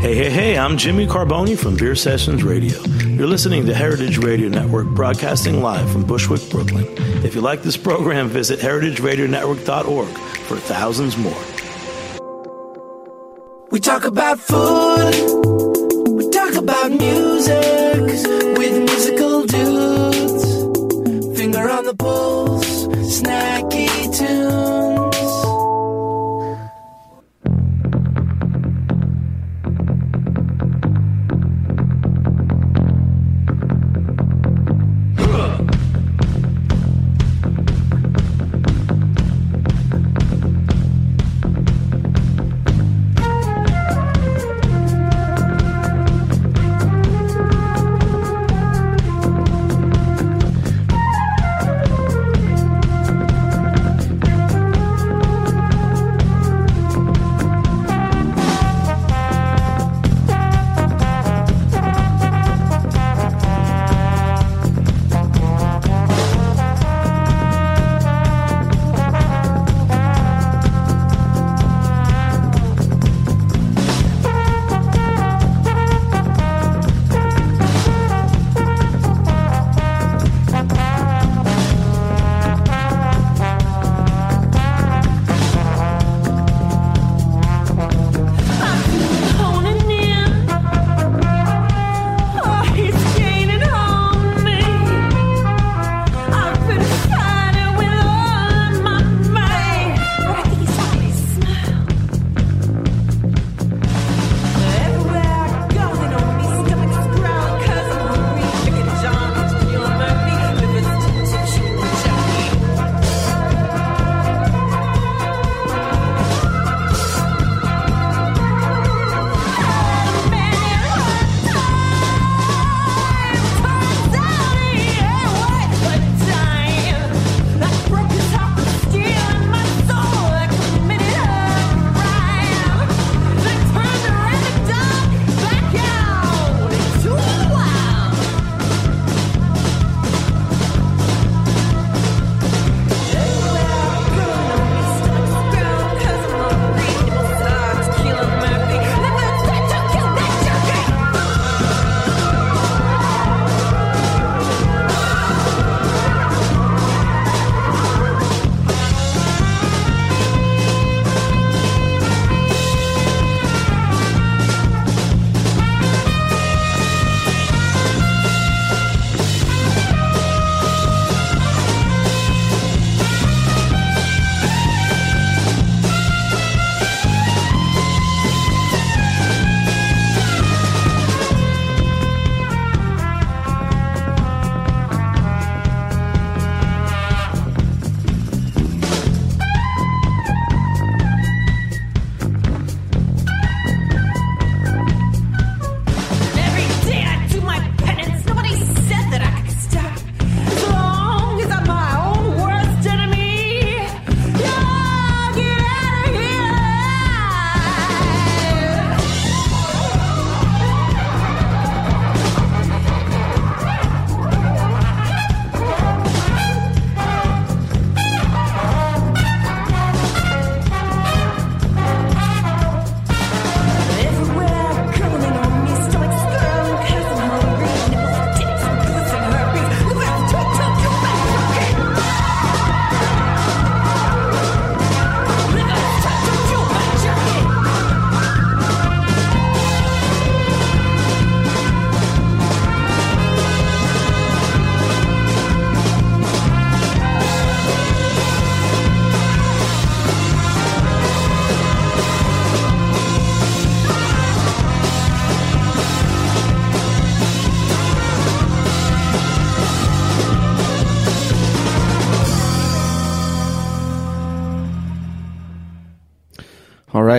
Hey, hey, hey, I'm Jimmy Carbone from Beer Sessions Radio. You're listening to Heritage Radio Network broadcasting live from Bushwick, Brooklyn. If you like this program, visit heritageradionetwork.org for thousands more. We talk about food we talk about music with musical dudes. Finger on the pulse, snacky tunes.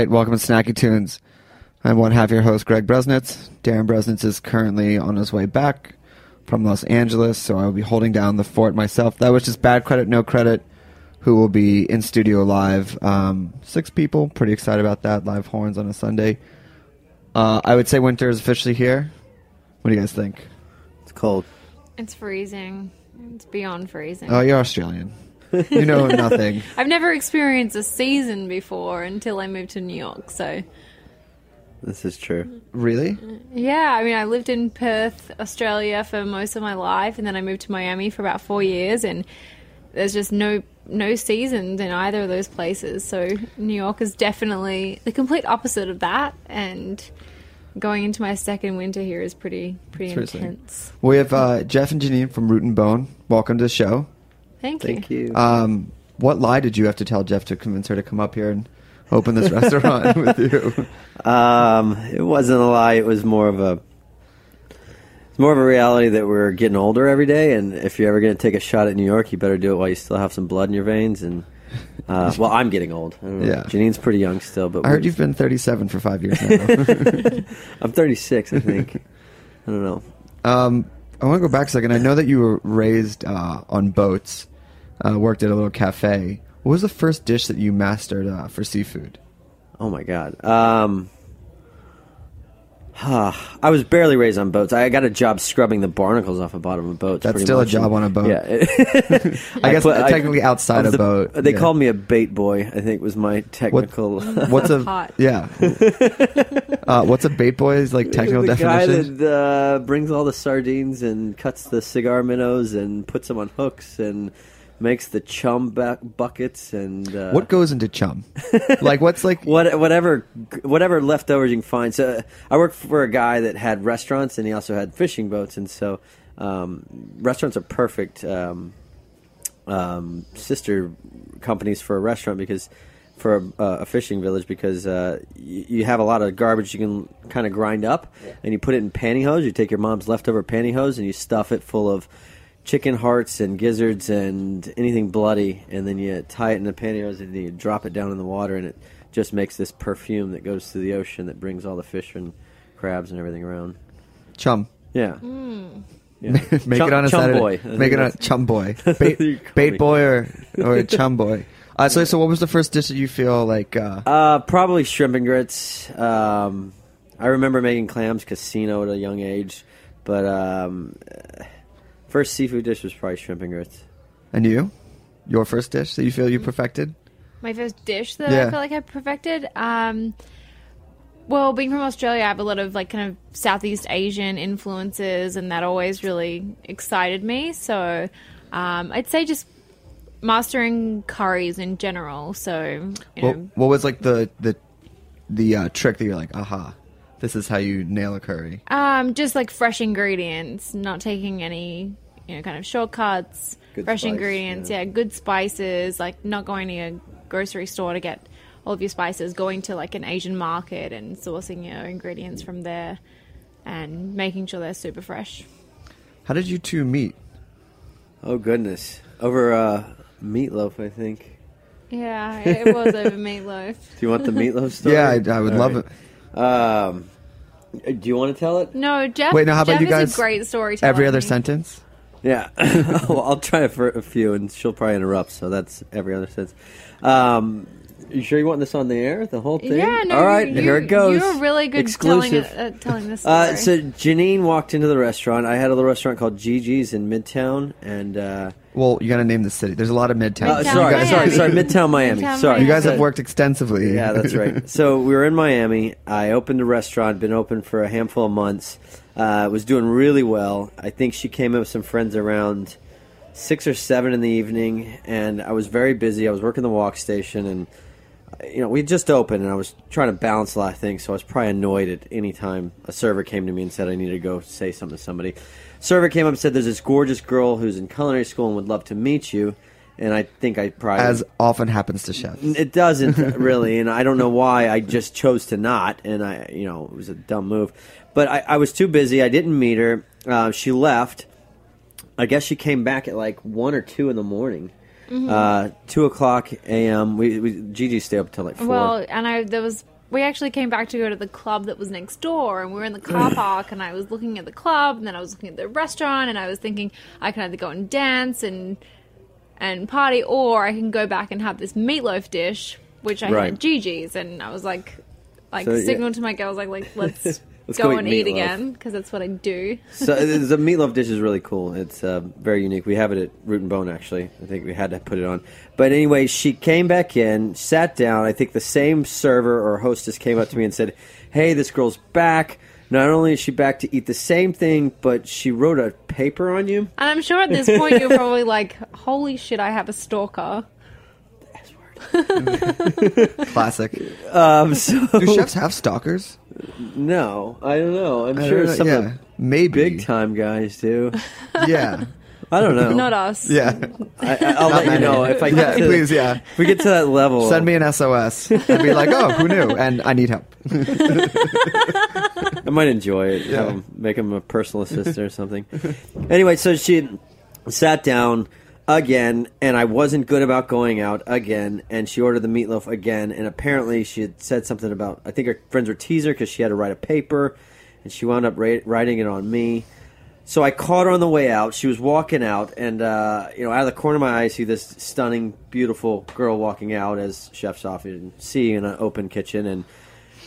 Right, welcome to Snacky Tunes. I'm one half your host, Greg Bresnitz. Darin Bresnitz is currently on his way back from Los Angeles, so I will be holding down the fort myself. That was just bad credit, no credit. Who will be in studio live? Um, six people. Pretty excited about that. Live horns on a Sunday. Uh, I would say winter is officially here. What do you guys think? It's cold. It's freezing. It's beyond freezing. Oh, you're Australian. You know nothing. I've never experienced a season before until I moved to New York. So, This is true. Really? yeah, I mean, I lived in Perth, Australia for most of my life, and then I moved to Miami for about four years, and there's just no no seasons in either of those places. So, New York is definitely the complete opposite of that, and going into my second winter here is pretty pretty Seriously. intense. We have uh, Jeff and Janine from Root and Bone. Welcome to the show. Thank you. Thank you. Um, what lie did you have to tell Jeff to convince her to come up here and open this restaurant with you? Um, it wasn't a lie. It was more of a. It's more of a reality that we're getting older every day, and if you're ever going to take a shot at New York, you better do it while you still have some blood in your veins. And uh, well, I'm getting old. I don't know. Yeah. Janine's pretty young still, but I heard you've been 37 for five years now. I'm 36, I think. I don't know. um, I want to go back a second. I know that you were raised uh, on boats, uh, worked at a little cafe. What was the first dish that you mastered uh, for seafood? Oh my god. Um, I was barely raised on boats. I got a job scrubbing the barnacles off the bottom of boats. That's pretty still a job on a boat. Yeah. I guess technically outside of a the- boat, They yeah. called me a bait boy. I think was my technical. What's a Hot. yeah? uh, what's a bait boy's like technical the guy definition? that uh, brings all the sardines and cuts the cigar minnows and puts them on hooks and makes the chum ba- buckets and uh, what goes into chum? like what's like what whatever whatever leftovers you can find. So uh, I worked for a guy that had restaurants and he also had fishing boats, and so um, restaurants are perfect um, um, sister companies for a restaurant because for a, uh, a fishing village because uh, y- you have a lot of garbage you can kind of grind up and you put it in pantyhose. You take your mom's leftover pantyhose and you stuff it full of chicken hearts and gizzards and anything bloody, and then you tie it in the pantyhose and you drop it down in the water, and it just makes this perfume that goes to the ocean that brings all the fish and crabs and everything around. chum? Yeah. Yeah. Make Chum- it on a chum Saturday. boy. Make it on a chum boy. Bait, bait boy or or chum boy. Uh, so so what was the first dish that you feel like? Uh, Uh, probably shrimp and grits. Um, I remember making clams casino at a young age, but um, first seafood dish was probably shrimp and grits. and you, your first dish that you feel you perfected? My first dish that Yeah. I feel like I perfected. Um, well, being from Australia, I have a lot of like kind of Southeast Asian influences, and that always really excited me. So um, I'd say just mastering curries in general. So you What, know, what was like the the the uh, trick that you're like, aha, this is how you nail a curry. um, just like fresh ingredients, not taking any you know kind of shortcuts. Good fresh spice, ingredients, yeah. yeah, good spices. Like not going to a grocery store to get all of your spices. Going to like an Asian market and sourcing your ingredients from there, and making sure they're super fresh. How did you two meet? Oh goodness! Over uh, meatloaf, I think. Yeah, it was over meatloaf. Do you want the meatloaf story? Yeah, I, I would All love right. it. Um, do you want to tell it? No, Jeff. Wait, now how about you guys? a great storyteller. Every other Me. sentence. Yeah, well, I'll try it for a few, and she'll probably interrupt. So that's every other sense. Um, you sure you want this on the air, the whole thing? Yeah, no. All right, you, here it goes. You're really good Exclusive. it, uh, telling this story. Uh, so Janine walked into the restaurant. I had a little restaurant called Gigi's in Midtown, and uh, Well, you got to name the city. There's a lot of midtown. uh, Midtown sorry, Miami. sorry, sorry, Midtown Miami. Midtown sorry, you guys have worked extensively. Yeah, that's right. so we were in Miami. I opened a restaurant. Been open for a handful of months. Uh, was doing really well. I think she came in with some friends around six or seven in the evening, and I was very busy. I was working the wok station, and you know we just opened, and I was trying to balance a lot of things. So I was probably annoyed at any time a server came to me and said I needed to go say something to somebody. Server came up and said, "There's this gorgeous girl who's in culinary school and would love to meet you." And I think I probably As often happens to chefs. it doesn't really, and I don't know why. I just chose to not, and I, you know, it was a dumb move. But I, I was too busy. I didn't meet her. Uh, she left. I guess she came back at like one or two in the morning, Uh, Two o'clock a.m. We, we Gigi stayed up till like four. Well, and I there was we actually came back to go to the club that was next door, and we were in the car park, and I was looking at the club, and then I was looking at the restaurant, and I was thinking I can either go and dance and and party, or I can go back and have this meatloaf dish, which I had at Gigi's, and I was like, like So, yeah. signaled to my girls like, like let's. Let's go, go eat and eat meatloaf. again because that's what I do. so uh, the meatloaf dish is really cool. It's uh, very unique. We have it at Root and Bone actually. I think we had to put it on. But anyway, she came back in, sat down. I think the same server or hostess came up to me and said, "Hey, this girl's back. Not only is she back to eat the same thing, but she wrote a paper on you." And I'm sure at this point you're probably like, "Holy shit, I have a stalker." Classic. Um, so Do chefs have stalkers? no, I don't know. I'm I sure don't know, some yeah, of the maybe. big time guys do. Yeah, I don't know. Not us. yeah. I, I- I'll let you know if I get Yeah, to, please, yeah. if we get to that level. Send me an SOS. I'd be like, oh, who knew? And I need help. I might enjoy it. Yeah. Have make him a personal assistant or something. Anyway, so she sat down again, and I wasn't good about going out again. And she ordered the meatloaf again, and apparently she had said something about I think her friends were teasing her because she had to write a paper, and she wound up ra- writing it on me. So I caught her on the way out. She was walking out, and uh, you know, out of the corner of my eye, I see this stunning, beautiful girl walking out, as chefs often see in an open kitchen, and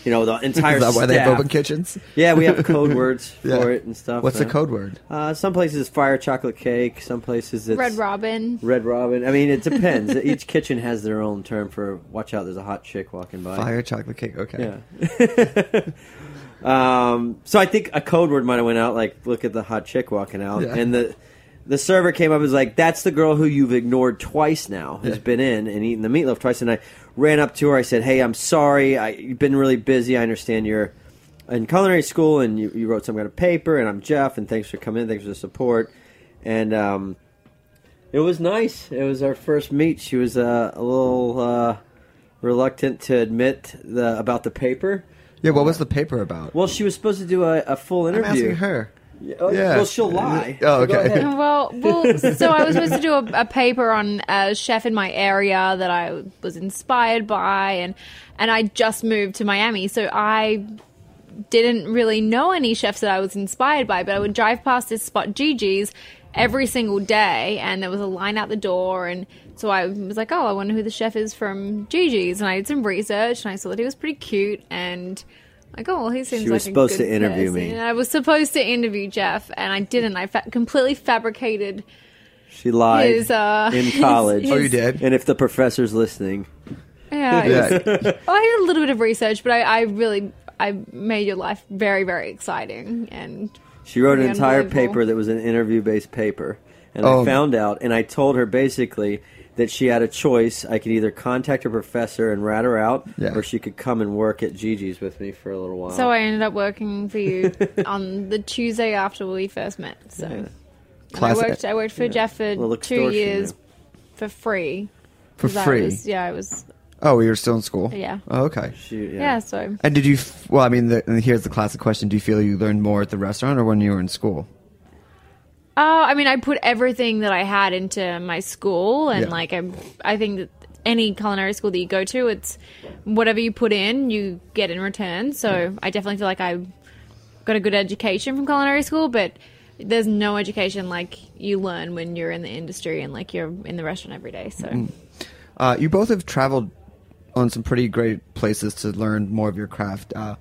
you know, the entire Is that why they have open kitchens? yeah, we have code words Yeah. for it and stuff. What's the code word? Uh, some places it's fire chocolate cake. Some places it's Red Robin. Red Robin. I mean, it depends. Each kitchen has their own term for. Watch out! There's a hot chick walking by. Fire chocolate cake. Okay. Yeah. um, so I think a code word might have went out. Like, look at the hot chick walking out, Yeah. and the the server came up and was like, "That's the girl who you've ignored twice now, who's been in and eaten the meatloaf twice." And I ran up to her. I said, "Hey, I'm sorry. I, you've been really busy. I understand you're in culinary school and you, you wrote some kind of paper. And I'm Jeff. And thanks for coming. in. Thanks for the support." And um, it was nice. It was our first meet. She was uh, a little uh, reluctant to admit the about the paper. Yeah. What was the paper about? Well, she was supposed to do a, a full I'm interview. asking her. Yeah, oh, Yeah. Well, she'll lie. Oh, go okay. ahead. Well, well, so I was supposed to do a, a paper on a chef in my area that I was inspired by, and and I just moved to Miami, so I didn't really know any chefs that I was inspired by. But I would drive past this spot, Gigi's, every single day, and there was a line out the door, and so I was like, oh, I wonder who the chef is from Gigi's, and I did some research, and I saw that he was pretty cute, and. Like, oh, well, he seems She was like a supposed good to interview person. me. And I was supposed to interview Jeff, and I didn't. I fa- completely fabricated She lied his uh in his- college. Oh, you did? And if the professor's listening, Yeah. it Yeah. was- oh, I did a little bit of research, but I, I really I made your life very very exciting and she wrote an entire paper that was an interview-based paper, and Oh. I found out, and I told her basically that she had a choice. I could either contact her professor and rat her out, Yeah. or she could come and work at Gigi's with me for a little while. so I ended up working for you on the Tuesday after we first met. So And I worked I worked for Jeff for two extortion years there. for free. For 'Cause I free? was- yeah, I was Oh, you were still in school. Yeah. Oh, okay. She- yeah. yeah. so And did you? F- well, I mean, the, and here's the classic question: Do you feel you learned more at the restaurant or when you were in school? Uh, I mean, I put everything that I had into my school, and Yeah. like I, I think that any culinary school that you go to, it's whatever you put in, you get in return. So I definitely feel like I got a good education from culinary school, but there's no education like you learn when you're in the industry and like you're in the restaurant every day. So Uh, you both have traveled on some pretty great places to learn more of your craft. Uh,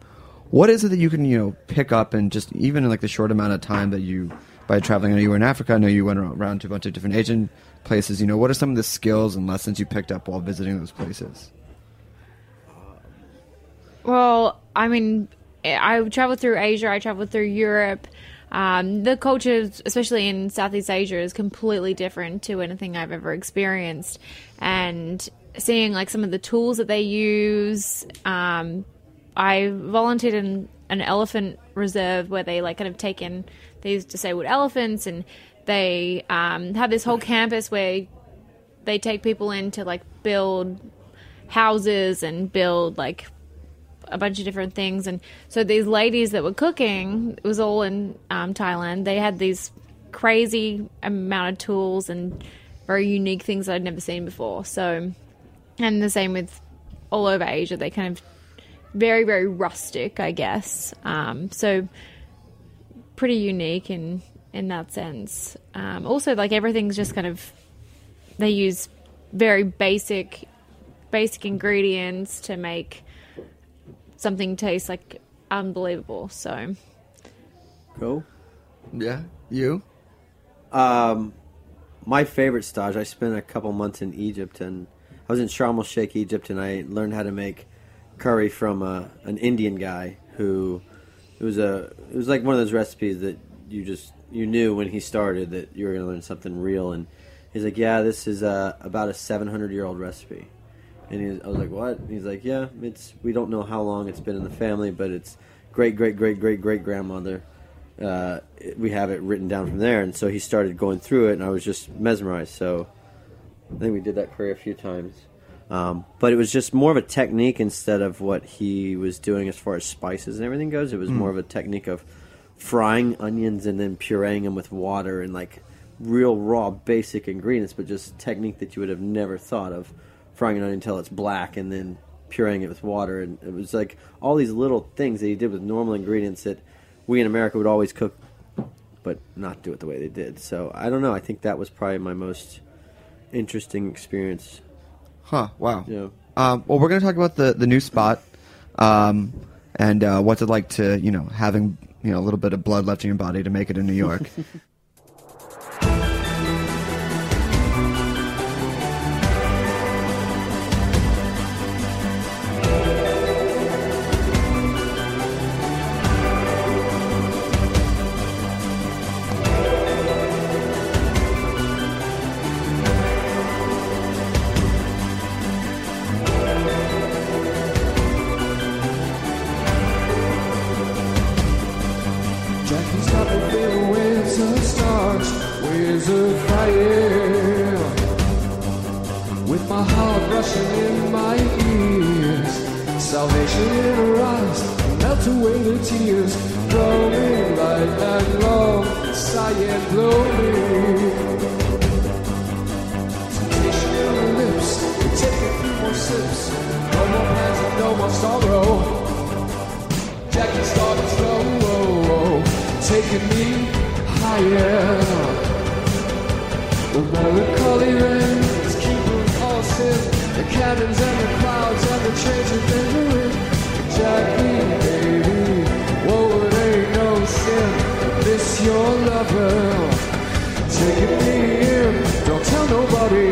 what is it that you can, you know, pick up and just even in like the short amount of time that you by traveling? I know you were in Africa. I know you went around to a bunch of different Asian places. You know, what are some of the skills and lessons you picked up while visiting those places? Well, I mean, I traveled through Asia. I traveled through Europe. Um, the culture, especially in Southeast Asia, is completely different to anything I've ever experienced. And seeing like some of the tools that they use, um, I volunteered in an elephant reserve where they like kind of take in these disabled elephants, and they um, have this whole campus where they take people in to like build houses and build like a bunch of different things. And so these ladies that were cooking, it was all in um, Thailand. They had these crazy amount of tools and very unique things that I'd never seen before. So, and the same with all over Asia, they kind of very very rustic, I guess. Um, so pretty unique in in that sense. Um, also, like everything's just kind of they use very basic basic ingredients to make something taste like unbelievable. So Cool. Yeah. You? Um, my favorite stage. I spent a couple months in Egypt, and I was in Sharm el Sheikh, Egypt, and I learned how to make curry from a, an Indian guy who it was a it was like one of those recipes that you just you knew when he started that you were going to learn something real, and he's like, yeah, this is a, about a 700 year old recipe. And he I was like, what? And he's like, yeah, it's we don't know how long it's been in the family, but it's great, great, great, great, great grandmother. Uh, we have it written down from there, and so he started going through it, and I was just mesmerized. So I think we did that curry a few times, um, but it was just more of a technique instead of what he was doing as far as spices and everything goes. It was more of a technique of frying onions and then pureeing them with water and like real raw basic ingredients, but just technique that you would have never thought of frying an onion until it's black and then pureeing it with water. And it was like all these little things that he did with normal ingredients that we in America would always cook, but not do it the way they did. So I don't know. I think that was probably my most interesting experience. Huh. Wow. Yeah. Um, well, we're going to talk about the, the new spot um, and uh, what's it like to, you know, having, you know, a little bit of blood left in your body to make it in New York. melt away the tears, growing light and long, sighing glowing. Temptation in her lips, take a few more sips, no more plans and no more sorrow. Jackie started slow, taking me higher. The melancholy rain is keeping us in the cannons and the clouds and the trains are Jackie, baby, whoa, it ain't no sin. to Miss your lover. Don't tell nobody,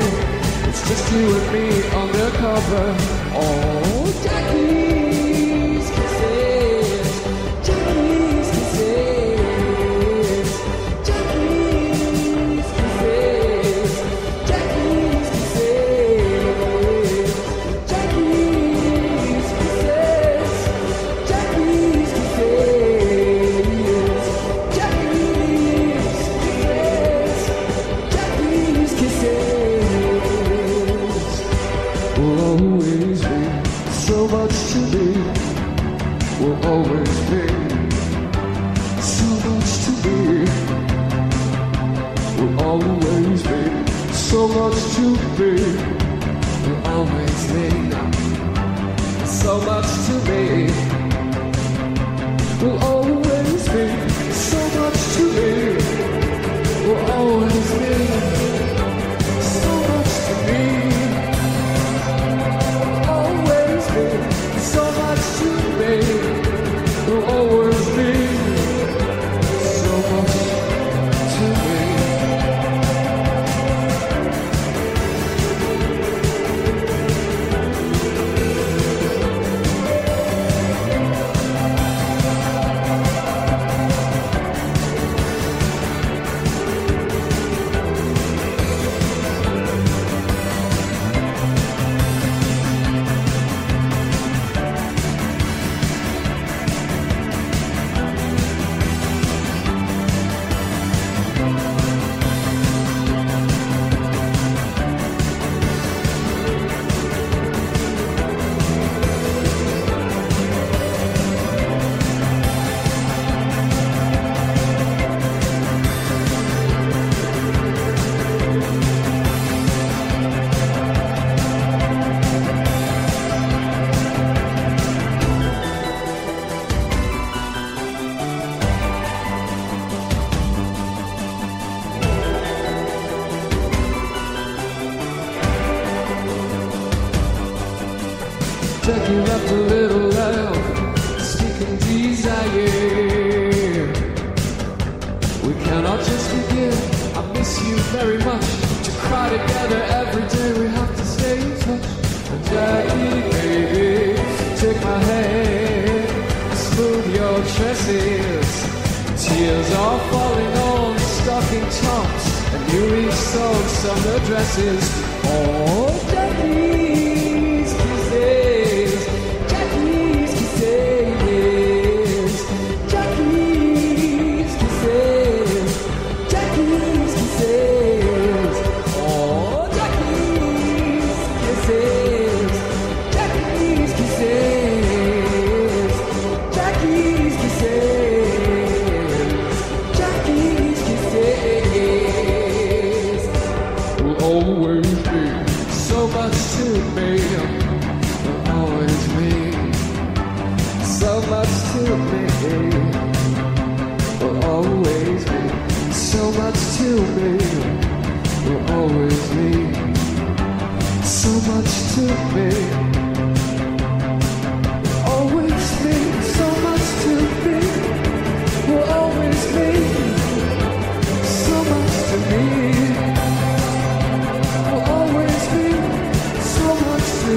it's just you and me undercover. Oh, Jackie's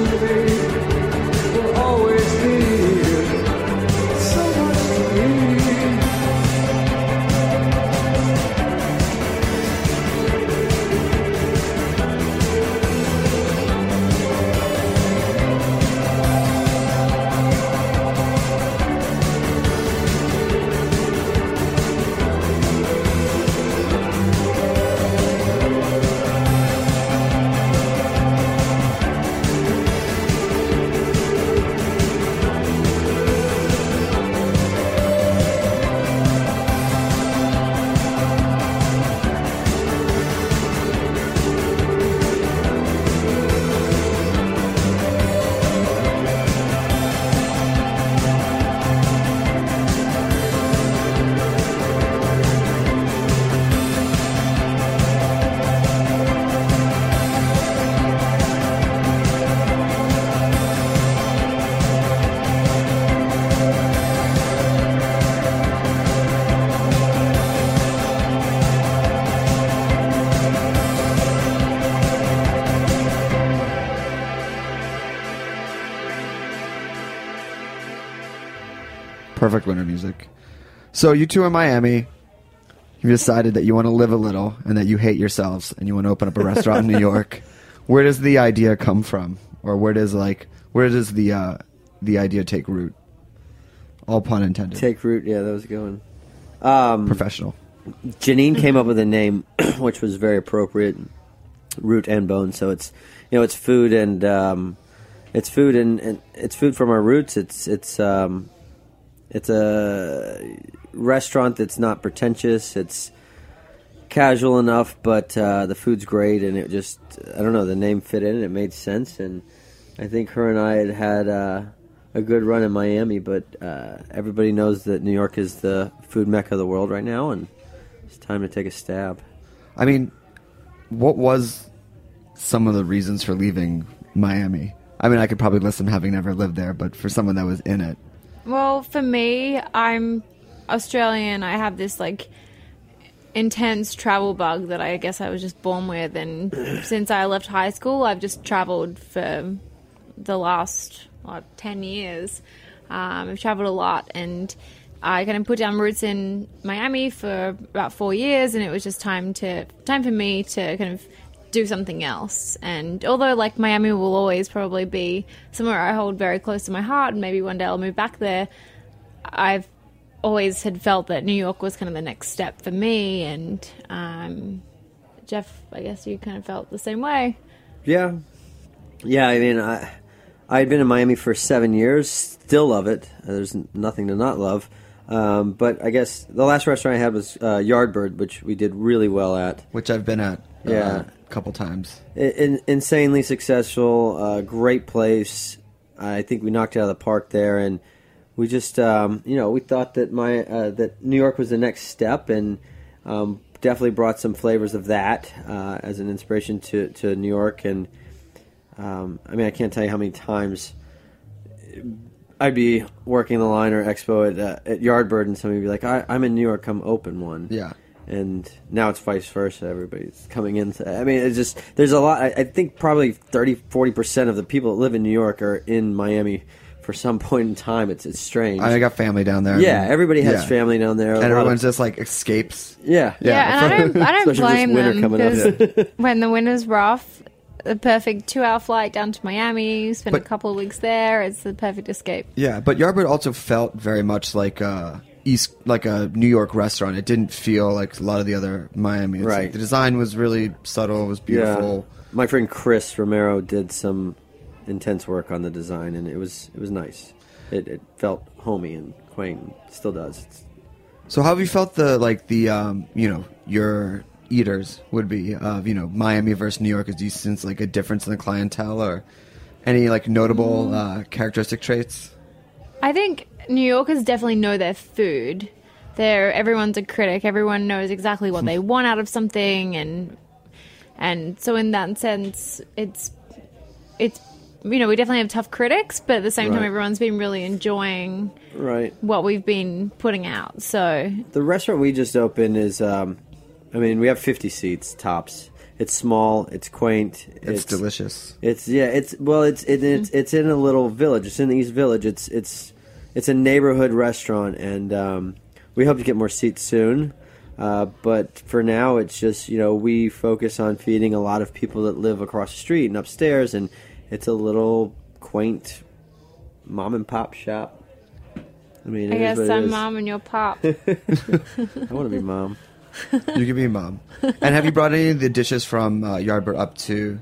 much Perfect winter music. So you two in Miami, you decided that you want to live a little and that you hate yourselves and you want to open up a restaurant in New York. Where does the idea come from, or where does like where does the uh, the idea take root? All pun intended. Take root. Yeah, that was going. Um, Professional. Janine came up with a name which was very appropriate, root and bone. So it's you know it's food and um, it's food and, and it's food from our roots. It's it's um, it's a restaurant that's not pretentious. It's casual enough, but uh, the food's great, and it just I don't know the name fit in. It made sense, and I think her and I had had uh, a good run in Miami. But uh, everybody knows that New York is the food mecca of the world right now, and it's time to take a stab. I mean, what was some of the reasons for leaving Miami? I mean, I could probably list them having never lived there, but for someone that was in it, Well, for me, I'm Australian. I have this like intense travel bug that I guess I was just born with, and since I left high school, I've just traveled for the last what, ten years. Um, I've traveled a lot, and I kind of put down roots in Miami for about four years, and it was just time to time for me to kind of do something else. And although like Miami will always probably be somewhere I hold very close to my heart, and maybe one day I'll move back there, I've always had felt that New York was kind of the next step for me. And um, Jeff, I guess you kind of felt the same way. Yeah, yeah. I mean, I I had been in Miami for seven years. Still love it. Uh, There's nothing to not love. Um, but I guess the last restaurant I had was uh, Yardbird, which we did really well at. which I've been at uh, Yeah. a couple times. In, insanely successful, uh, great place. I think we knocked it out of the park there, and we just, um, you know, we thought that my uh, that New York was the next step, and um, definitely brought some flavors of that uh, as an inspiration to, to New York. And um, I mean, I can't tell you how many times I'd be working the line or expo at, uh, at Yardbird, and somebody would be like, I, "I'm in New York, come open one." Yeah. And now it's vice versa. Everybody's coming in. I mean, it's just there's a lot. I, I think probably 30, 40 percent of the people that live in New York are in Miami for some point in time. It's it's strange. I got family down there. yeah, everybody has Yeah. family down there. A and lot of- everyone's just like escapes. yeah, Yeah. Yeah, and I don't, I don't blame this them winter coming because when the winter's rough, the perfect two-hour flight down to Miami, spend But- a couple of weeks there. It's the perfect escape. Yeah, but Yardbird also felt very much like a East, like a New York restaurant. It didn't feel like a lot of the other Miami. It's Right. like the design was really subtle. It was beautiful. Yeah. My friend Chris Romero did some intense work on the design, and it was it was nice. It, it felt homey and quaint. and Still does. It's, So how have you felt the like the um you know your eaters would be of you know Miami versus New York? Is you sense like a difference in the clientele or any like notable uh, characteristic traits? I think New Yorkers definitely know their food. They're everyone's a critic. Everyone knows exactly what they want out of something, and and so in that sense, it's it's you know we definitely have tough critics, but at the same time, everyone's been really enjoying right. what we've been putting out. So The restaurant we just opened is, um, I mean, we have 50 seats tops. It's small. It's quaint. It's, delicious. It's yeah. It's well. It's it, it's it's in a little village. It's in the East Village. It's it's it's a neighborhood restaurant, and um, we hope to get more seats soon. Uh, but for now, it's just you know we focus on feeding a lot of people that live across the street and upstairs, and it's a little quaint mom and pop shop. I mean, I guess what I'm mom and you're pop. I want to be mom. you can be mom. And have you brought any of the dishes from uh, Yardbird up to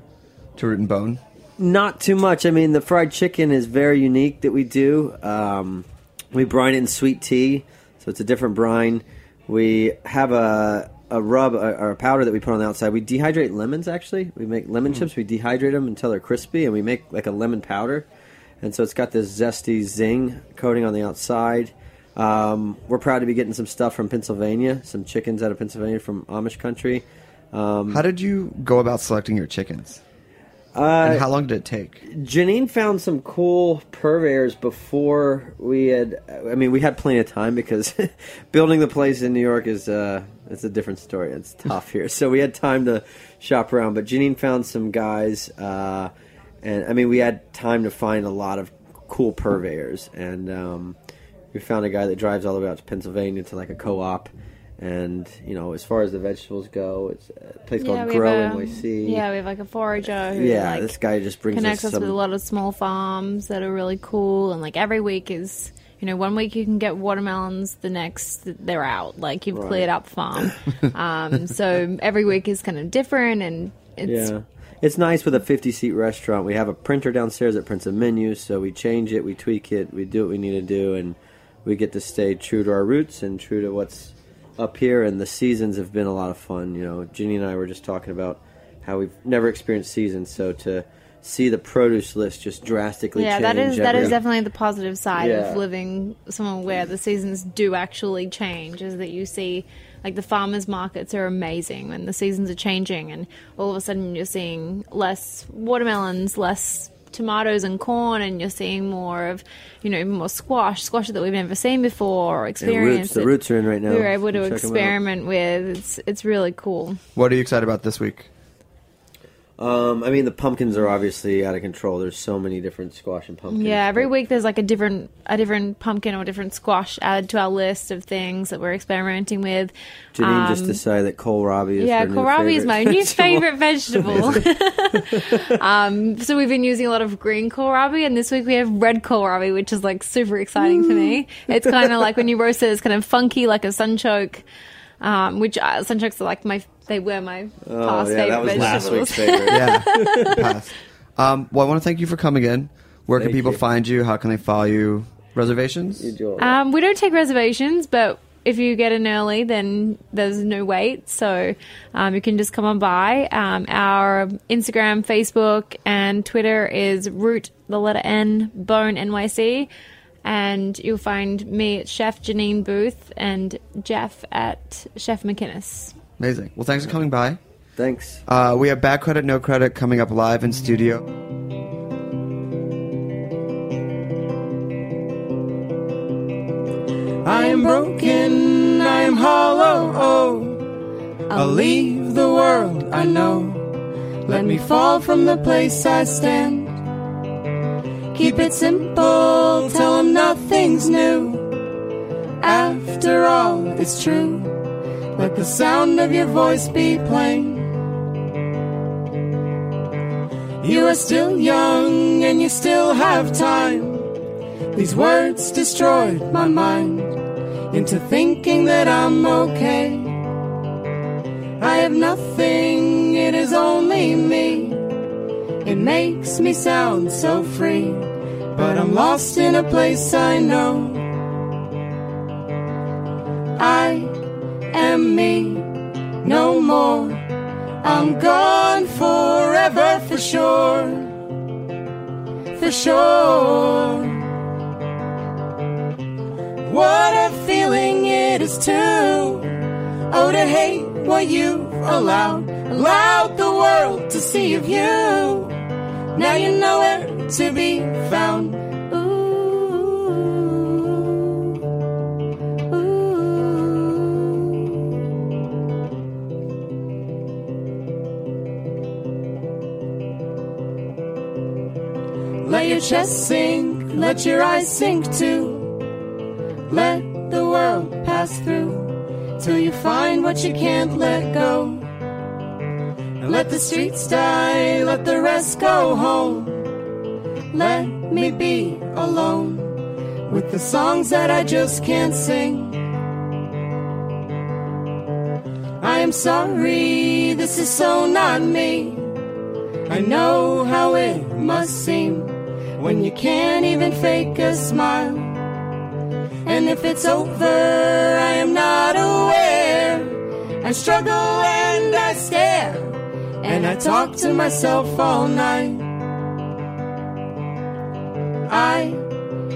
to Root and Bone? Not too much. I mean, the fried chicken is very unique that we do. Um, we brine it in sweet tea, so it's a different brine. We have a a rub or a powder that we put on the outside. We dehydrate lemons. Actually, we make lemon chips. We dehydrate them until they're crispy, and we make like a lemon powder. And so it's got this zesty zing coating on the outside. Um, we're proud to be getting some stuff from Pennsylvania, some chickens out of Pennsylvania from Amish country. Um, How did you go about selecting your chickens? Uh, And how long did it take? Janine found some cool purveyors before we had. I mean, we had plenty of time because building the place in New York is uh, it's a different story. It's tough here, so we had time to shop around. But Janine found some guys, uh, and I mean, we had time to find a lot of cool purveyors, and um, we found a guy that drives all the way out to Pennsylvania to like a co-op. And you know, as far as the vegetables go, it's a place called Grow a- NYC. Yeah, we have like a forager who yeah. like, this guy just brings us some. connects us us some with a lot of small farms that are really cool and like every week is you know one week you can get watermelons the next they're out like you've Right. cleared up farm um, so every week is kind of different and it's Yeah. It's nice with a 50 seat restaurant. We have a printer downstairs that prints a menu, so we change it, we tweak it, we do what we need to do, and we get to stay true to our roots and true to what's up here. And the seasons have been a lot of fun. You know, Ginny and I were just talking about how we've never experienced seasons, so to see the produce list just drastically yeah that is every- is definitely the positive side Yeah. of living somewhere where the seasons do actually change is that you see like the farmers markets are amazing when the seasons are changing and all of a sudden you're seeing less watermelons less tomatoes and corn and you're seeing more of you know more squash squash that we've never seen before or And experienced roots. The roots are in right now. we were able to Check 'em out. experiment with it's it's really cool What are you excited about this week? Um, I mean, the pumpkins are obviously out of control. There's so many different squash and pumpkins. Yeah, every week there's like a different a different pumpkin or a different squash added to our list of things that we're experimenting with. Janine just Um, decided that kohlrabi is yeah, kohlrabi is my new favorite vegetable. um, so we've been using a lot of green kohlrabi, and this week we have red kohlrabi, which is like super exciting for me. It's kind of like when you roast it, it's kind of funky, like a sunchoke. Um, which uh, sunchokes are like my they were my Oh, past yeah, favorite that was vegetables. last week's favorite. Yeah, pass. Um, well, I want to thank you for coming in. Where can Thank people you. find you? How can they follow you? Reservations? You do all right. Um, we don't take reservations, but if you get in early, then there's no wait. So um, you can just come on by. Um, our Instagram, Facebook, and Twitter is root the letter N bone NYC. And you'll find me at Chef Janine Booth and Jeff at Chef McInnis. Amazing. Well, thanks for coming by. Thanks. Uh, we have Bad Credit, No Credit coming up live in studio. I am broken, I am hollow. Oh, I'll leave the world I know. Let me fall from the place I stand. Keep it simple, tell 'em nothing's new. After all, it's true. Let the sound of your voice be plain. You are still young and you still have time. These words destroyed my mind into thinking that I'm okay. I have nothing, it is only me. It makes me sound so free, but I'm lost in a place I know. Me, no more. I'm gone forever for sure. For sure. What a feeling it is to Oh to hate what you've allowed Allowed the world to see of you Now you know where to be found chest sink, let your eyes sink too let the world pass through till you find what you can't let go. Let the streets die, let the rest go home. Let me be alone with the songs that I just can't sing. I am sorry, this is so not me. I know how it must seem when you can't even fake a smile. And if it's over, I am not aware. I struggle and I stare, and I talk to myself all night. I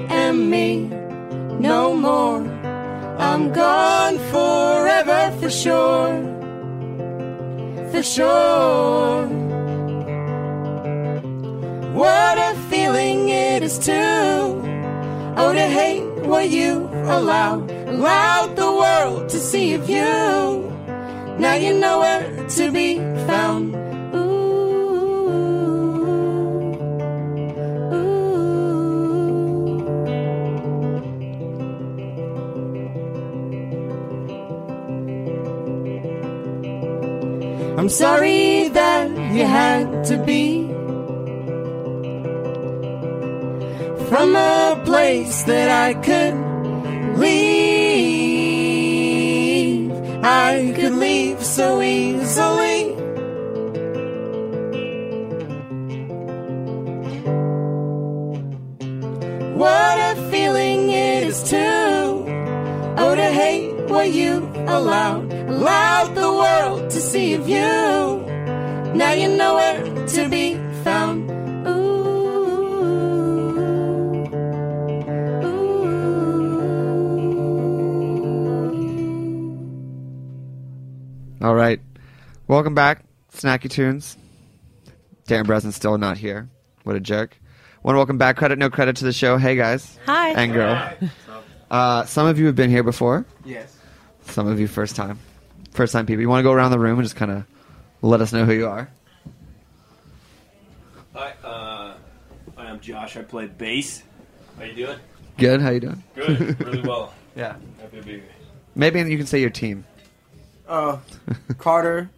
am me, no more. I'm gone forever for sure. For sure. What a feeling it is to Oh, to hate what you allowed, allowed the world to see of you. Now you know where to be found. Ooh, ooh. I'm sorry that you had to be from a place that I could leave. I could leave so easily. What a feeling it is to Oh, to hate what you allowed, allowed the world to see of you. Now you know where to be found. All right. Welcome back, Snacky Tunes. Darin Bresnitz's still not here. What a jerk. Want to welcome back Credit No Credit to the show. Hey, guys. Hi. And girl. Uh, some of you have been here before. Yes. Some of you first time. First time people. You want to go around the room and just kind of let us know who you are? Hi, uh, I'm Josh. I play bass. How you doing? Good. How you doing? Good. Really well. Yeah. Happy to be here. Maybe you can say your team. Uh, Carter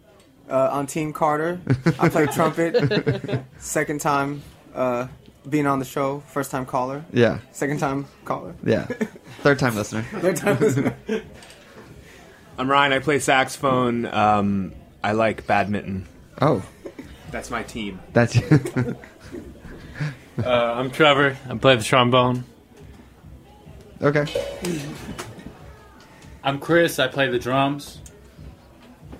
uh, on Team Carter. I play trumpet. Second time uh, being on the show. First time caller. Yeah. Second time caller. Yeah. Third time listener. Third time listener. I'm Ryan. I play saxophone. Um, I like badminton. Oh. That's my team. That's Uh, I'm Trevor. I play the trombone. okay. I'm Chris. I play the drums.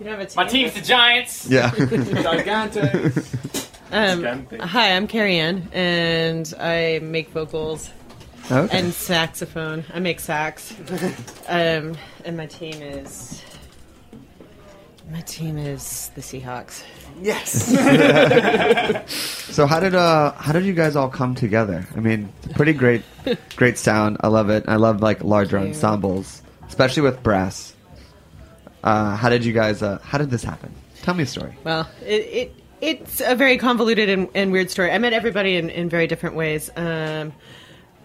You don't have a team? My team's the Giants. Yeah. Gigantes. Um, hi, I'm Carrie Ann, and I make vocals Okay. and saxophone. I make sax. um, and my team is. My team is the Seahawks. Yes. So how did uh how did you guys all come together? I mean, pretty great, great sound. I love it. I love like larger ensembles. especially with brass. Uh, how did you guys? Uh, how did this happen? Tell me a story. Well, it, it it's a very convoluted and, and weird story. I met everybody in, in very different ways. Um,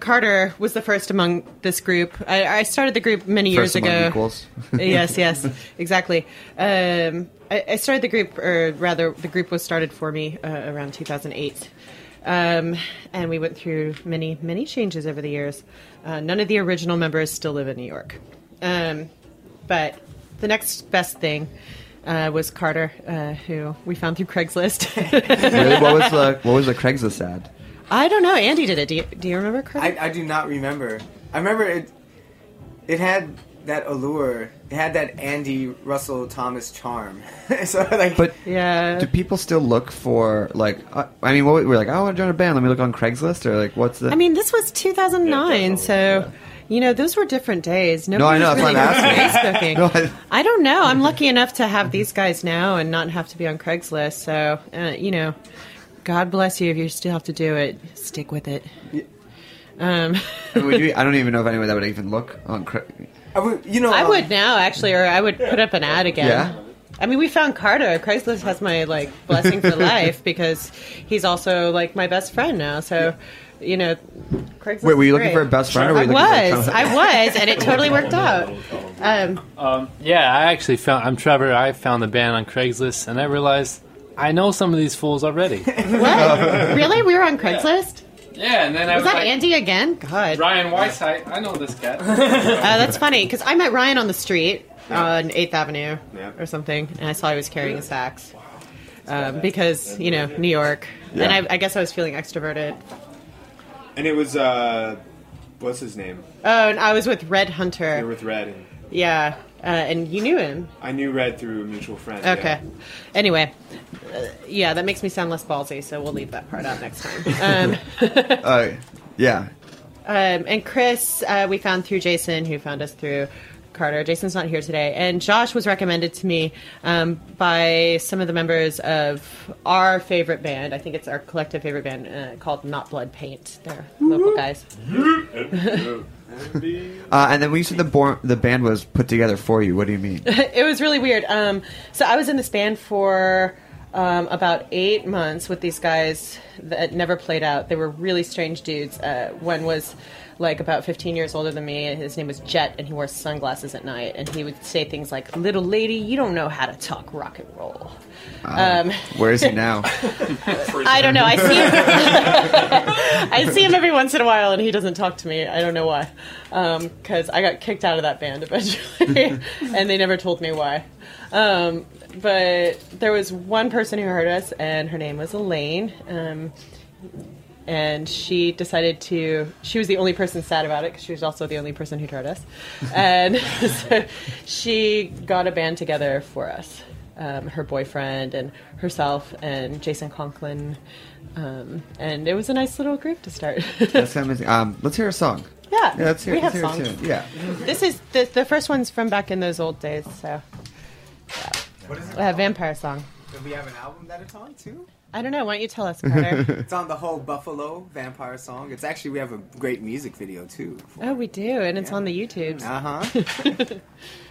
Carter was the first among this group. I, I started the group many years First among ago. equals. yes, yes, exactly. Um, I, I started the group, or rather, the group was started for me uh, around 2008. Um, and we went through many, many changes over the years. Uh, none of the original members still live in New York. Um, but the next best thing uh, was Carter, uh, who we found through Craigslist. really? What was the What was the Craigslist ad? I don't know. Andy did it. Do you, do you remember Carter? I, I do not remember. I remember it. It had that allure. It had that Andy Russell Thomas charm. so like, But yeah, do people still look for like? Uh, I mean, what we're like? Oh, I want to join a band. Let me look on Craigslist or like, what's the? I mean, this was 2009, so you know those were different days. No, I know, Nobody was that's why I'm asking. No, I- I don't know. I'm lucky enough to have these guys now and not have to be on Craigslist. So uh, you know, God bless you if you still have to do it. Stick with it. Um, I, mean, you, I don't even know if anyone that would even look on. Cra- I would, you know, I um, would now actually, or I would put up an ad again. Yeah? I mean, we found Carter. Craigslist has my like blessing for life because he's also like my best friend now. So, you know, Craigslist. Wait, were you is looking for a best friend, or were I you looking for was. a- I was, and it totally worked out. Um, Um, yeah, I actually found. I'm Trevor. I found the band on Craigslist, and I realized I know some of these fools already. what? really? We were on Craigslist. Yeah, and then I Was was, that like, Andy again? God. Ryan Weisheidt. I know this cat. Uh, that's funny because I met Ryan on the street on Eighth Avenue Yeah. or something, and I saw he was carrying a sax um, because you know New York, and I, I guess I was feeling extroverted. And it was uh, what's his name? Oh, and I was with Red Hunter. You're with Red. And Yeah, uh, and you knew him. I knew Red through a mutual friend. Okay. Anyway, uh, yeah, that makes me sound less ballsy, so we'll leave that part out next time. Um, Uh, yeah. Um, and Chris, uh, we found through Jason, who found us through Carter. Jason's not here today. And Josh was recommended to me um, by some of the members of our favorite band. I think it's our collective favorite band uh, called Not Blood Paint. They're local guys. Uh, and then when you said the bor- the band was put together for you, what do you mean? it was really weird. Um, so I was in this band for um, about eight months with these guys that never played out. They were really strange dudes. Uh, one was like about 15 years older than me. and His name was Jet, and he wore sunglasses at night. And he would say things like, "Little lady, you don't know how to talk rock and roll." Um, Where is he now? I don't know. I see him. I see him every once in a while, and he doesn't talk to me. I don't know why, because I got kicked out of that band eventually, and they never told me why. Um, but there was one person who heard us, and her name was Elaine. And she decided to. She was the only person sad about it because she was also the only person who'd heard us, and so she got a band together for us. Um, her boyfriend and herself and Jason Conklin, um, and it was a nice little group to start. That's amazing. Um, let's hear a song. yeah, Yeah, let's hear. we let's have hear it songs. too. Yeah. This is the the first one's from back in those old days. So, What is it? a vampire song. Do we have an album that it's on too? I don't know. Why don't you tell us, Carter? It's on the whole Buffalo vampire song. It's actually we have a great music video too. oh, we do, and it's on the YouTubes. Uh huh.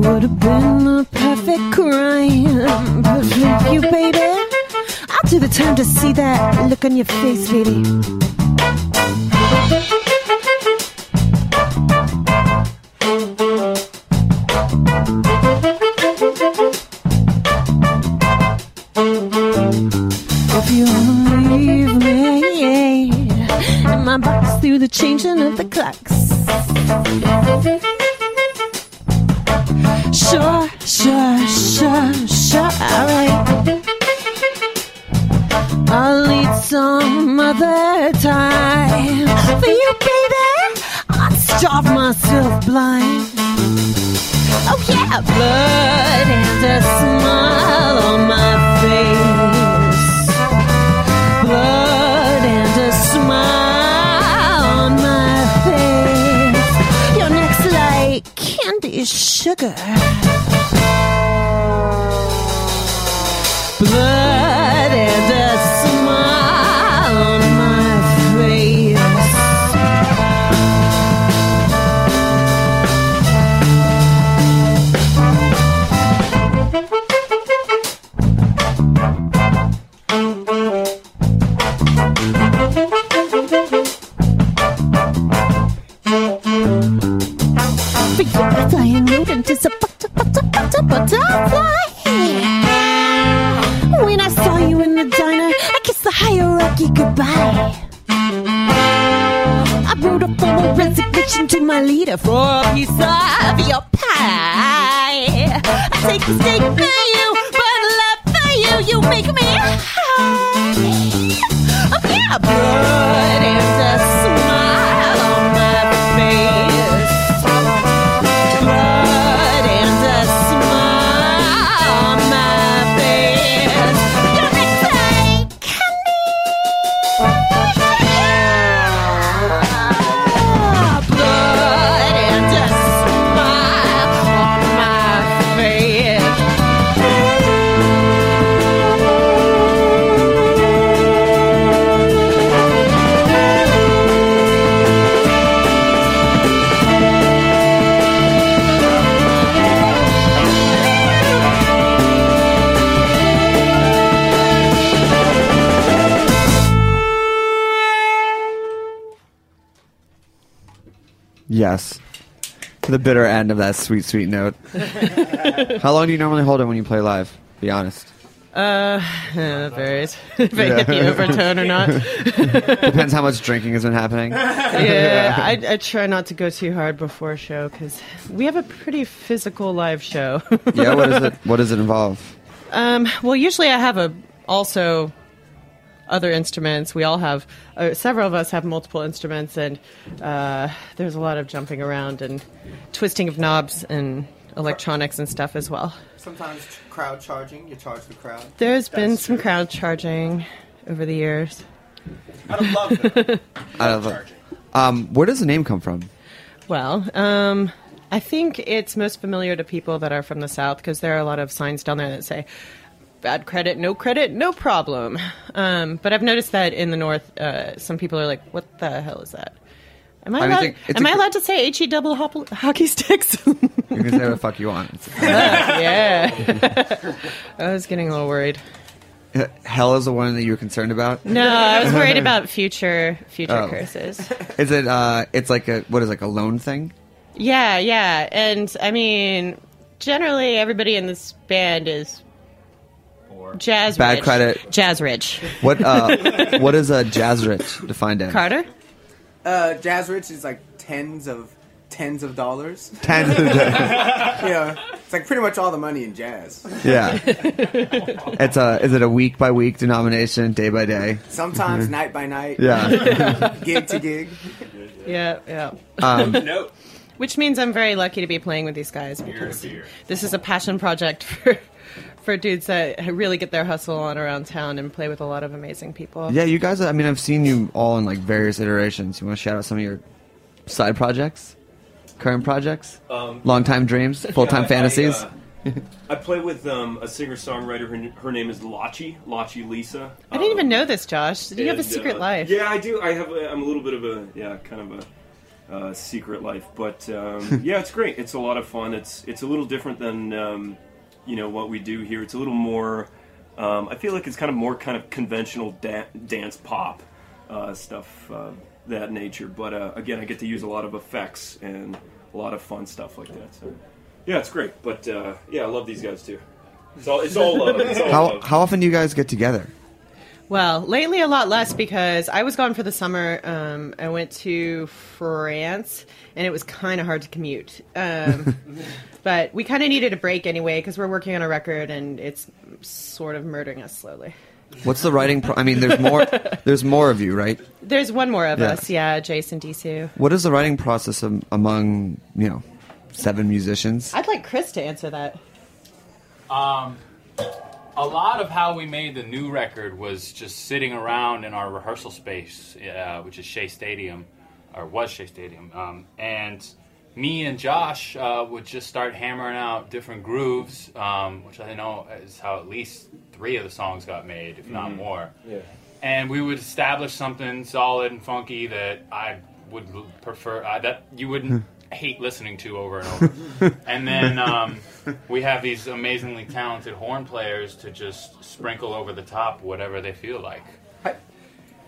would have been the perfect crime, but with you, baby, I'll to the time to see that look on your face, baby. If you wanna leave me in my box through the changing of the clocks. The bitter end of that sweet, sweet note. How long do you normally hold it when you play live? Be honest. Uh, yeah, that varies. if I hit the overtone or not. Depends how much drinking has been happening. yeah, I, I try not to go too hard before a show because we have a pretty physical live show. yeah. What is it? What does it involve? Um, well, usually I have a also other instruments. We all have uh, several of us have multiple instruments, and uh, there's a lot of jumping around and twisting of knobs and electronics and stuff as well. Sometimes crowd charging. You charge the crowd. There's been some crowd charging over the years. Out of love. I don't know. Um, where does the name come from? Well, um, I think it's most familiar to people that are from the South because there are a lot of signs down there that say bad credit, no credit, no problem. Um, but I've noticed that in the North, uh, some people are like, what the hell is that? Am I, I allowed, am I allowed to say HE double hop- hockey sticks? You can say what the fuck you want. yeah. I was getting a little worried. Hell is the one that you were concerned about. No, I was worried about future future Oh. curses. Is it? Uh, it's like a what is it, like a loan thing? Yeah, yeah. And I mean, generally everybody in this band is jazz Bad rich. credit. Jazz rich. What? Uh, what is a jazz rich defined in? Carter? Uh, Jazz Rich is like tens of tens of dollars. Tens of dollars. yeah, it's like pretty much all the money in jazz. Yeah. It's a. Is it a week by week denomination, day by day? Sometimes night by night. Yeah. gig to gig. Yeah, yeah. Um, no. Which means I'm very lucky to be playing with these guys because this is a passion project for for dudes that really get their hustle on around town and play with a lot of amazing people. Yeah, you guys. I mean, I've seen you all in like various iterations. You want to shout out some of your side projects, current projects, Um, long time dreams, full time Yeah, fantasies. I, uh, I play with um, a singer songwriter. Her, her name is Lachi, Lachi Lisa. I didn't even know this, Josh. Do you have a secret uh, life. Yeah, I do. I have. A, I'm a little bit of a yeah, kind of a uh, secret life, but um, yeah, it's great. It's a lot of fun. It's it's a little different than um, you know what we do here. It's a little more Um, I feel like it's kind of more kind of conventional da- dance pop uh, stuff uh, that nature. But uh, again, I get to use a lot of effects and a lot of fun stuff like that. So yeah, it's great. But uh, yeah, I love these guys too. It's all it's all love. It's all How love. how often do you guys get together? Well, lately a lot less because I was gone for the summer. Um, I went to France, and it was kind of hard to commute. Um, but we kind of needed a break anyway because we're working on a record, and it's sort of murdering us slowly. What's the writing? Pro- I mean, there's more. There's more of you, right? There's one more of Yeah. us, yeah, Jason Disu. What is the writing process am- among you know seven musicians? I'd like Chris to answer that. Um, a lot of how we made the new record was just sitting around in our rehearsal space, uh, which is Shea Stadium, or was Shea Stadium, um, and me and Josh uh, would just start hammering out different grooves, um, which I know is how at least three of the songs got made, if not Mhm. more. Yeah. And we would establish something solid and funky that I would prefer, uh, that you wouldn't hate listening to over and over. and then um, we have these amazingly talented horn players to just sprinkle over the top whatever they feel like.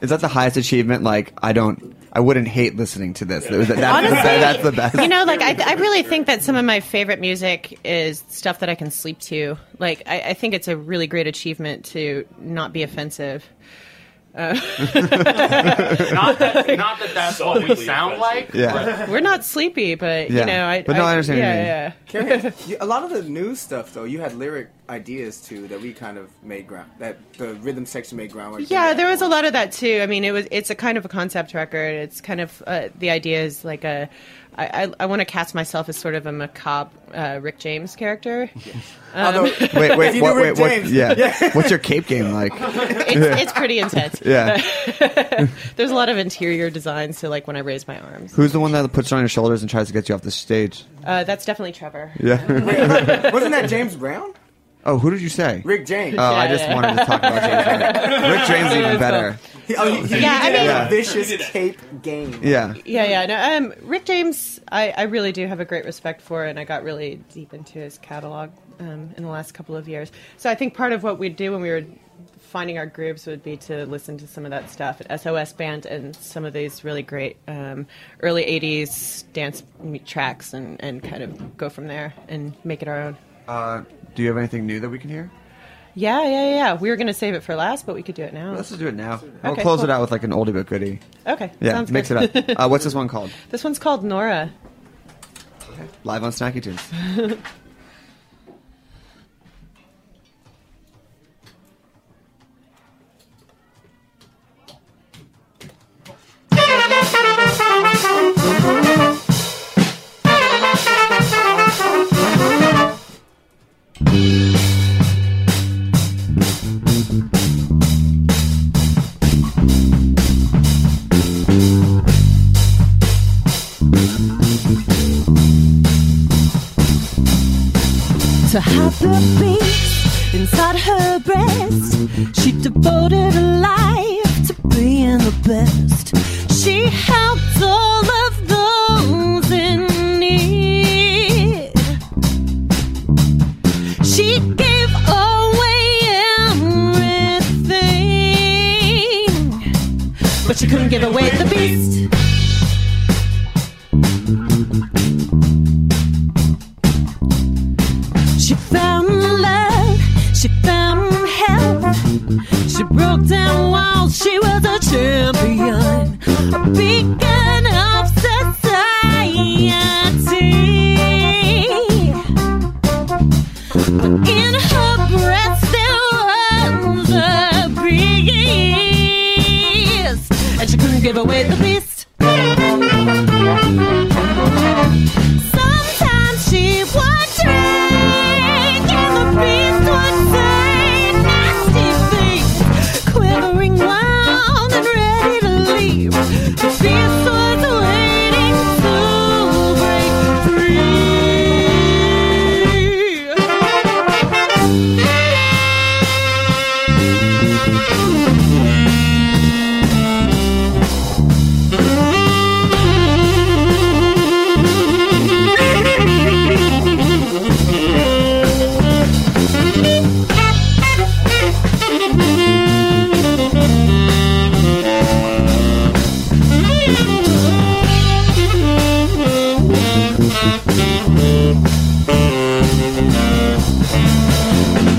Is that the highest achievement? Like, I don't, I wouldn't hate listening to this. That- that's, the, Honestly, be- that's the best. You know, like I, I really think that some of my favorite music is stuff that I can sleep to. Like I, I think it's a really great achievement to not be offensive. Uh, not that, not that that's what we sound like. Yeah. We're not sleepy, but Yeah. you know, I. But no, I understand what you Yeah, mean. yeah. Carrie, you- a lot of the new stuff though, you had lyric ideas too that we kind of made ground that the rhythm section made groundwork. Yeah, there was a lot of that too. I mean, it was it's a kind of a concept record. It's kind of uh, the idea is like a. I, I, I want to cast myself as sort of a macabre uh, Rick James character. Um, Although- wait, wait, If you what, do Rick wait, what, James- yeah. Yeah. What's your cape game like? it's, it's pretty intense. Yeah. There's a lot of interior designs to like when I raise my arms. Who's the one that puts it on your shoulders and tries to get you off the stage? Uh, that's definitely Trevor. Yeah. Wasn't that James Brown? Oh, who did you say? Rick James. Oh, I just yeah. wanted to talk about James Brown. Rick James is even better. He, oh, he, he Yeah, I did mean- a vicious cape game. Yeah. Yeah, yeah. No, um, Rick James, I, I really do have a great respect for, and I got really deep into his catalog um, in the last couple of years. So I think part of what we'd do when we were finding our grooves would be to listen to some of that stuff at SOS Band and some of these really great um, early '80s dance m- tracks, and, and kind of go from there and make it our own. Uh, do you have anything new that we can hear? Yeah, yeah, yeah. We were going to save it for last, but we could do it now. Let's just do it now. We'll Okay, close cool. it out with like an oldie but goodie. Okay, Yeah, sounds mix good. it up. Uh, what's this one called? This one's called Nora. Live on Snacky Tunes.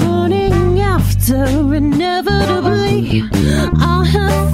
Morning after, inevitably, I have.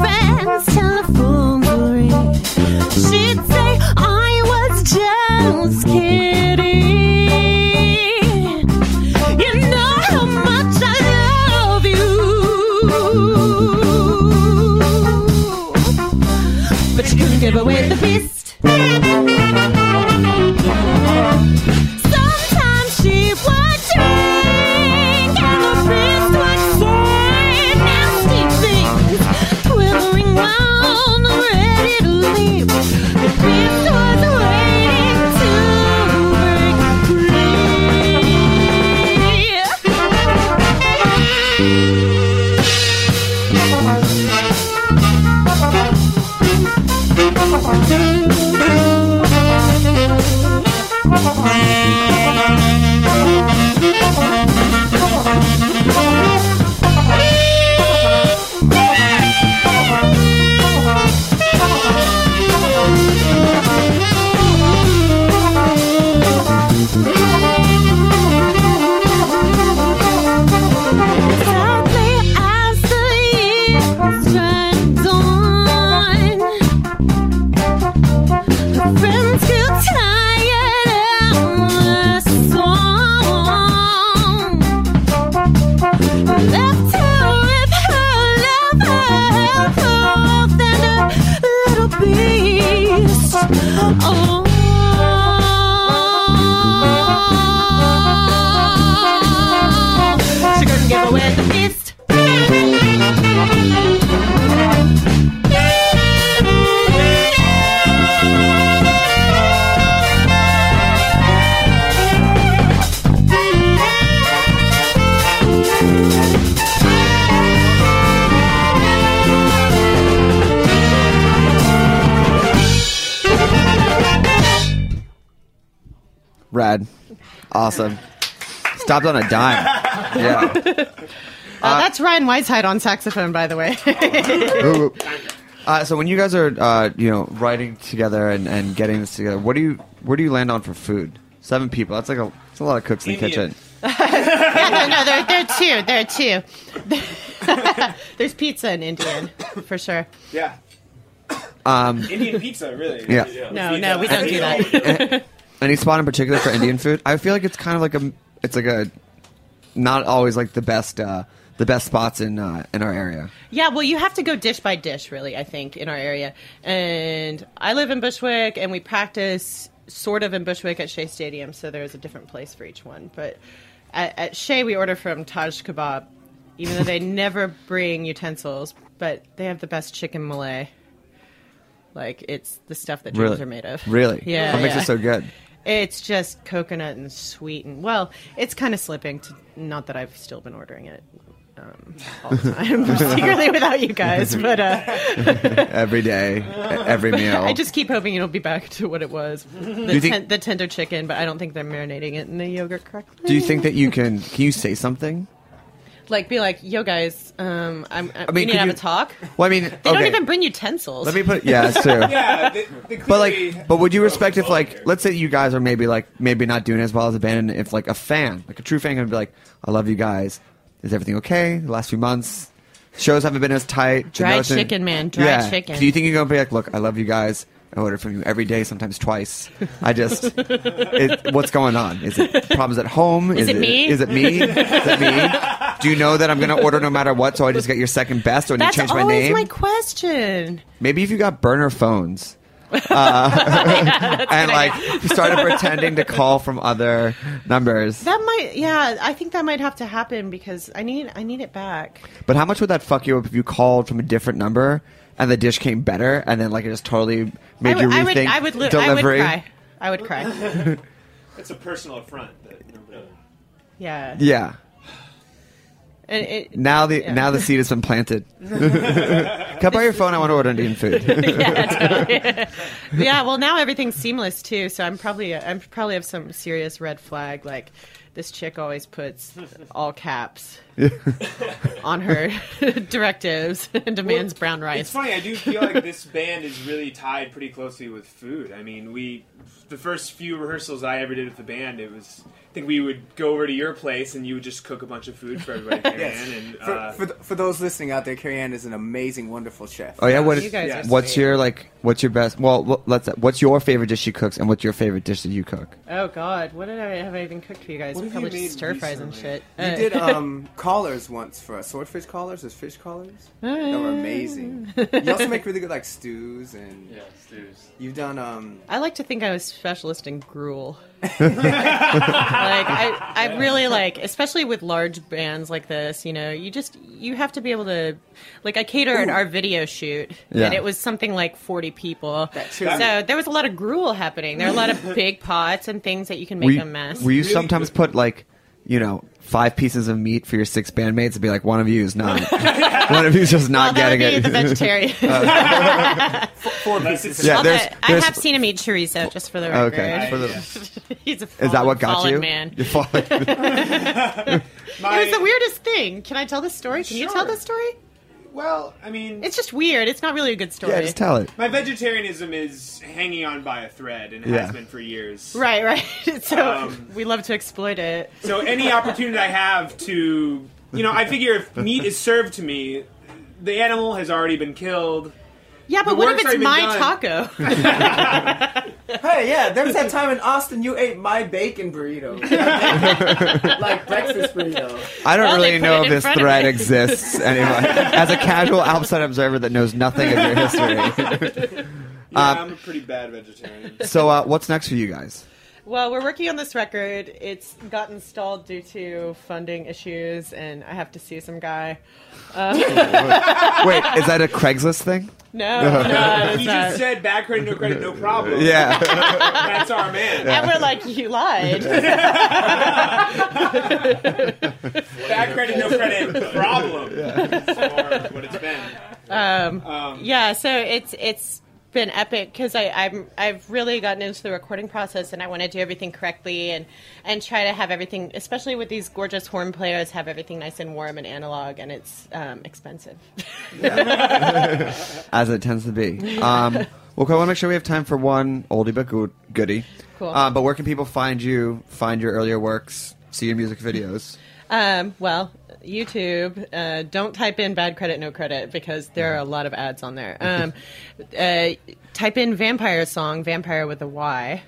Rad. Awesome. Stopped on a dime. Yeah. Uh, that's Ryan Weishide on saxophone, by the way. Uh, so when you guys are, uh, you know, writing together and, and getting this together, what do you where do you land on for food? Seven people. That's like a that's a lot of cooks in the kitchen. yeah, no, no, there, there are two. There are two. There's pizza in Indian, for sure. Yeah. Um, Indian pizza, really. Yeah. No, no, we don't do that. Any spot in particular for Indian food? I feel like it's kind of like a it's like a not always like the best uh, the best spots in uh, in our area. Yeah, well, you have to go dish by dish, really, I think, in our area. And I live in Bushwick, and we practice sort of in Bushwick at Shea Stadium, so there's a different place for each one. But at, at Shea, we order from Taj Kebab, even though they never bring utensils, but they have the best chicken malai. Like, it's the stuff that dreams Really? are made of. Really? Yeah. What makes it so good? It's just coconut and sweet, and well, it's kind of slipping. To, not that I've still been ordering it um, all the time, secretly without you guys, but uh, every day, every meal. I just keep hoping it'll be back to what it was, the, you think- ten- the tender chicken. But I don't think they're marinating it in the yogurt correctly. Do you think that you can can you say something? Like, be like, yo, guys, um, I'm, I mean, we need could to have you- a talk. Well, I mean, They don't okay. even bring utensils. Let me put yeah, that's true. Yeah, they, they But clearly- like, but would you respect if like, let's say you guys are maybe like maybe not doing as well as a band, and if like a fan, like a true fan, would be like, I love you guys. Is everything okay? The last few months, shows haven't been as tight. Dry Nothing- chicken, man. Dry yeah. chicken. Do you think you're gonna be like, look, I love you guys. I order from you every day, sometimes twice. I just, it, what's going on? Is it problems at home? Is it me? Is it me? Is it me? Do you know that I'm gonna order no matter what? So I just get your second best, or do you That's change my always name? my question. Maybe if you got burner phones. Uh, and like started pretending to call from other numbers. That might, yeah, I think that might have to happen because I need, I need it back. But how much would that fuck you up if you called from a different number and the dish came better and then like it just totally made I you would, I would, rethink I would, li- I would delivery? cry. I would cry. It's a personal affront. That nobody- Yeah. yeah. And it, Now the yeah. now the seed has been planted. Can I buy your phone? I want to order Indian food. yeah, totally. yeah. Well, now everything's seamless too, so I'm probably I'm probably have some serious red flag. Like this chick always puts all caps on her directives and demands brown rice. It's funny. I do feel like this band is really tied pretty closely with food. I mean, we the first few rehearsals I ever did with the band, it was think we would go over to your place and you would just cook a bunch of food for everybody. Carrie Yes. Ann, and for, uh, for, th- for those listening out there, Carrie Ann is an amazing, wonderful chef. Oh yeah, what? You guys are what's your like? What's your best? Well, let's. What's your favorite dish she cooks, and what's your favorite dish that you cook? Oh God, what did I have I even cooked for you guys? What have Probably you just made stir fries and shit. You Uh, did um, collars once for us. Swordfish collars, those fish collars. They were amazing. You also make really good like stews and yeah, stews. You've done um. I like to think I was specialist in gruel. Like I, I really like, especially with large bands like this. You know, you just you have to be able to, like, I catered Ooh. our video shoot, Yeah. and it was something like forty people. too. So there was a lot of gruel happening. There are a lot of big pots and things that you can make we, a mess. Will you sometimes put like, you know, five pieces of meat for your six bandmates and be like, one of you is not, one of you is just not well, that would getting be it. the vegetarian. Uh, Four pieces. Yeah, Although, there's- I have seen him eat chorizo, just for the record. Okay, for the- He's a Is that what got you? man. You fallen- it was the weirdest thing. Can I tell this story? Can you tell this story? Well, I mean, It's just weird. It's not really a good story. Yeah, just tell it. my vegetarianism is hanging on by a thread and Yeah. has been for years. Right, right. so Um, we love to exploit it. So any opportunity I have to, you know, I figure if meat is served to me, the animal has already been killed. Yeah, but what if it's my done. taco? Hey, yeah, there was that time in Austin you ate my bacon burrito, like breakfast burrito. I don't Well, really know if this front thread exists anymore. As a casual outside observer that knows nothing of your history. Yeah, Um, I'm a pretty bad vegetarian. so, uh, what's next for you guys? Well, we're working on this record. It's gotten stalled due to funding issues, and I have to sue some guy. Um, Wait, is that a Craigslist thing? No, no, it's he not. just said bad credit, no credit, no problem. Yeah. that's our man. And we're like, you lied. Bad credit, no credit, problem. That's more what it's been. Um, Um, yeah, so it's it's been epic because I'm I've really gotten into the recording process and I want to do everything correctly and and try to have everything, especially with these gorgeous horn players, have everything nice and warm and analog, and it's um, expensive. As it tends to be. Um, well, I want to make sure we have time for one oldie but good, goodie. Cool. Um, but where can people find you, find your earlier works, see your music videos? Um, well, YouTube. Uh, don't type in bad credit, no credit because there are a lot of ads on there. Um, uh, type in vampire song, vampire with a Y.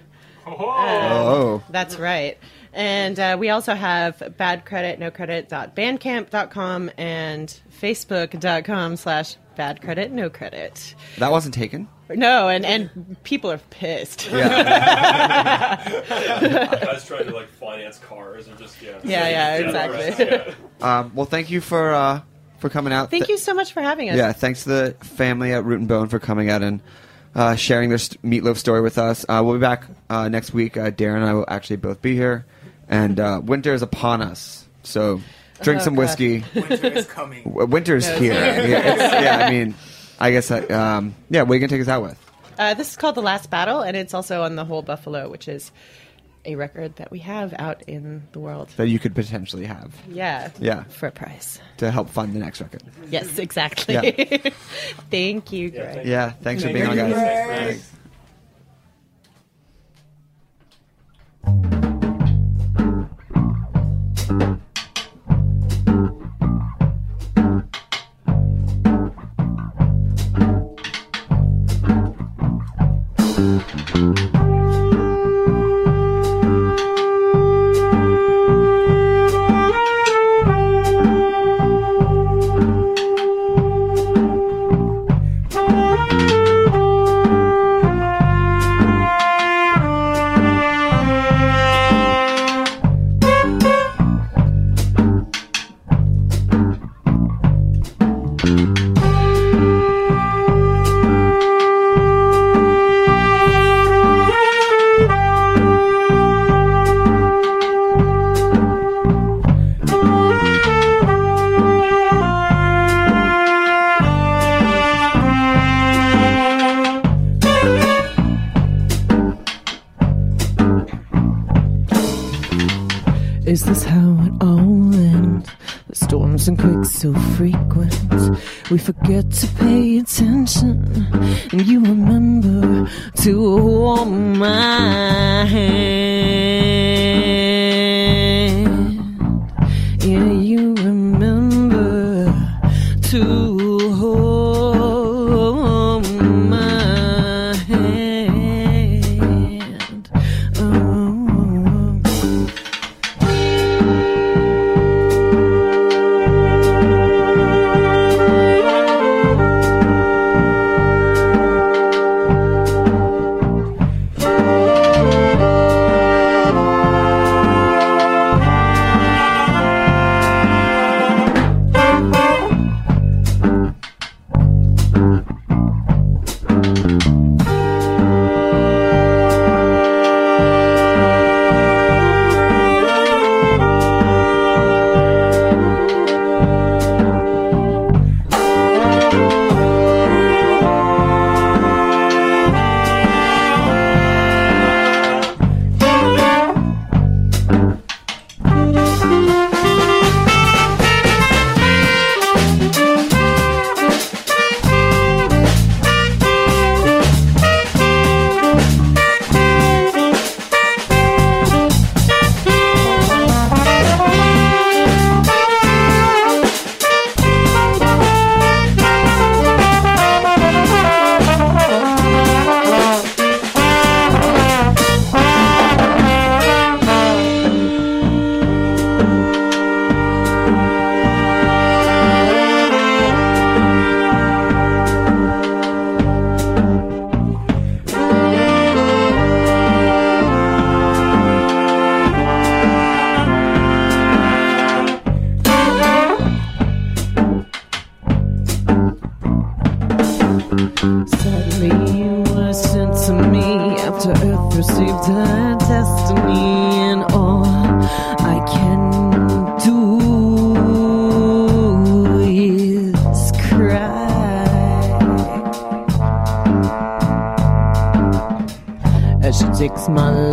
Oh. That's right. And uh, we also have badcreditnocredit.bandcamp.com and facebook.com slash badcreditnocredit. That wasn't taken? No, and, and people are pissed. Yeah. Guys trying to like finance cars or just yeah. Yeah, yeah, exactly. Um, well, thank you for uh, for coming out. Thank you so much for having us. Yeah, thanks to the family at Root and Bone for coming out and uh, sharing their st- meatloaf story with us. Uh, we'll be back uh, next week. Uh, Darin and I will actually both be here, and uh, winter is upon us. So drink Oh, some God. whiskey. Winter is coming. W- Winter's No, here. here. yeah, it's- yeah, I mean, I guess. Uh, um, yeah, what are you gonna take us out with? Uh, this is called The Last Battle, and it's also on The Whole Buffalo, which is a record that we have out in the world. That you could potentially have. Yeah. Yeah. For a price. To help fund the next record. Yes, exactly. Yeah. Thank you, Greg. Yeah, thanks for being on, guys. Thanks.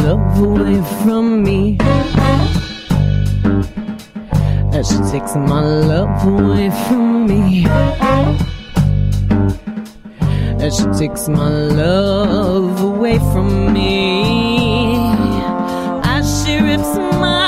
Love away from me. As she takes my love away from me as she takes my love away from me. As she rips my